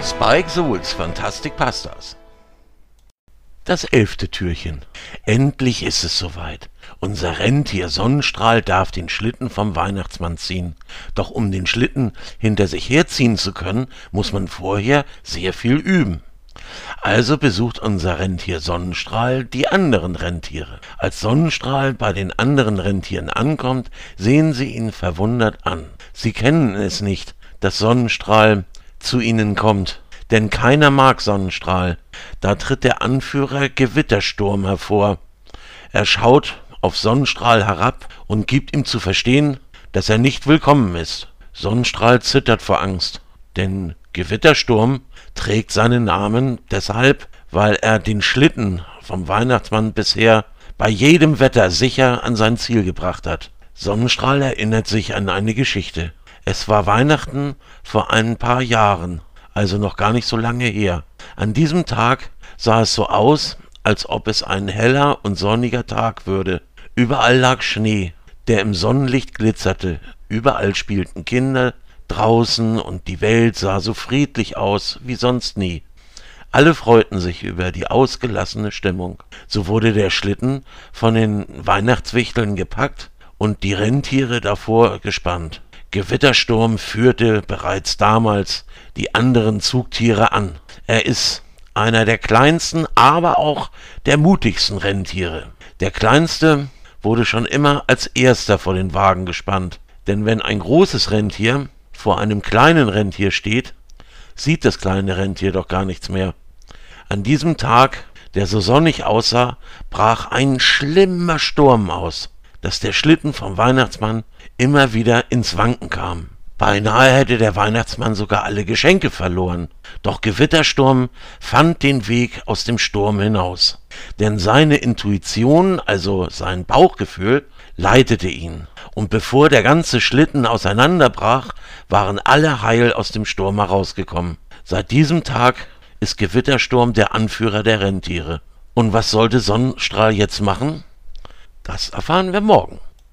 Spike Souls Fantastic Pastas. Das elfte Türchen. Endlich ist es soweit. Unser Rentier Sonnenstrahl darf den Schlitten vom Weihnachtsmann ziehen. Doch um den Schlitten hinter sich herziehen zu können, muss man vorher sehr viel üben. Also besucht unser Rentier Sonnenstrahl die anderen Rentiere. Als Sonnenstrahl bei den anderen Rentieren ankommt, sehen sie ihn verwundert an. Sie kennen es nicht, dass Sonnenstrahl zu ihnen kommt denn keiner mag Sonnenstrahl. Da tritt der Anführer Gewittersturm hervor. Er schaut auf Sonnenstrahl herab und gibt ihm zu verstehen, dass er nicht willkommen ist. Sonnenstrahl zittert vor Angst, denn Gewittersturm trägt seinen Namen deshalb, weil er den Schlitten vom Weihnachtsmann bisher bei jedem Wetter sicher an sein Ziel gebracht hat. Sonnenstrahl erinnert sich an eine Geschichte. Es war Weihnachten vor ein paar Jahren also noch gar nicht so lange her. An diesem Tag sah es so aus, als ob es ein heller und sonniger Tag würde. Überall lag Schnee, der im Sonnenlicht glitzerte. Überall spielten Kinder draußen und die Welt sah so friedlich aus wie sonst nie. Alle freuten sich über die ausgelassene Stimmung. So wurde der Schlitten von den Weihnachtswichteln gepackt und die Rentiere davor gespannt. Gewittersturm führte bereits damals die anderen Zugtiere an. Er ist einer der kleinsten, aber auch der mutigsten Rentiere. Der kleinste wurde schon immer als erster vor den Wagen gespannt, denn wenn ein großes Rentier vor einem kleinen Rentier steht, sieht das kleine Rentier doch gar nichts mehr. An diesem Tag, der so sonnig aussah, brach ein schlimmer Sturm aus, dass der Schlitten vom Weihnachtsmann immer wieder ins Wanken kam. Beinahe hätte der Weihnachtsmann sogar alle Geschenke verloren. Doch Gewittersturm fand den Weg aus dem Sturm hinaus. Denn seine Intuition, also sein Bauchgefühl, leitete ihn. Und bevor der ganze Schlitten auseinanderbrach, waren alle heil aus dem Sturm herausgekommen. Seit diesem Tag ist Gewittersturm der Anführer der Rentiere. Und was sollte Sonnenstrahl jetzt machen? Das erfahren wir morgen.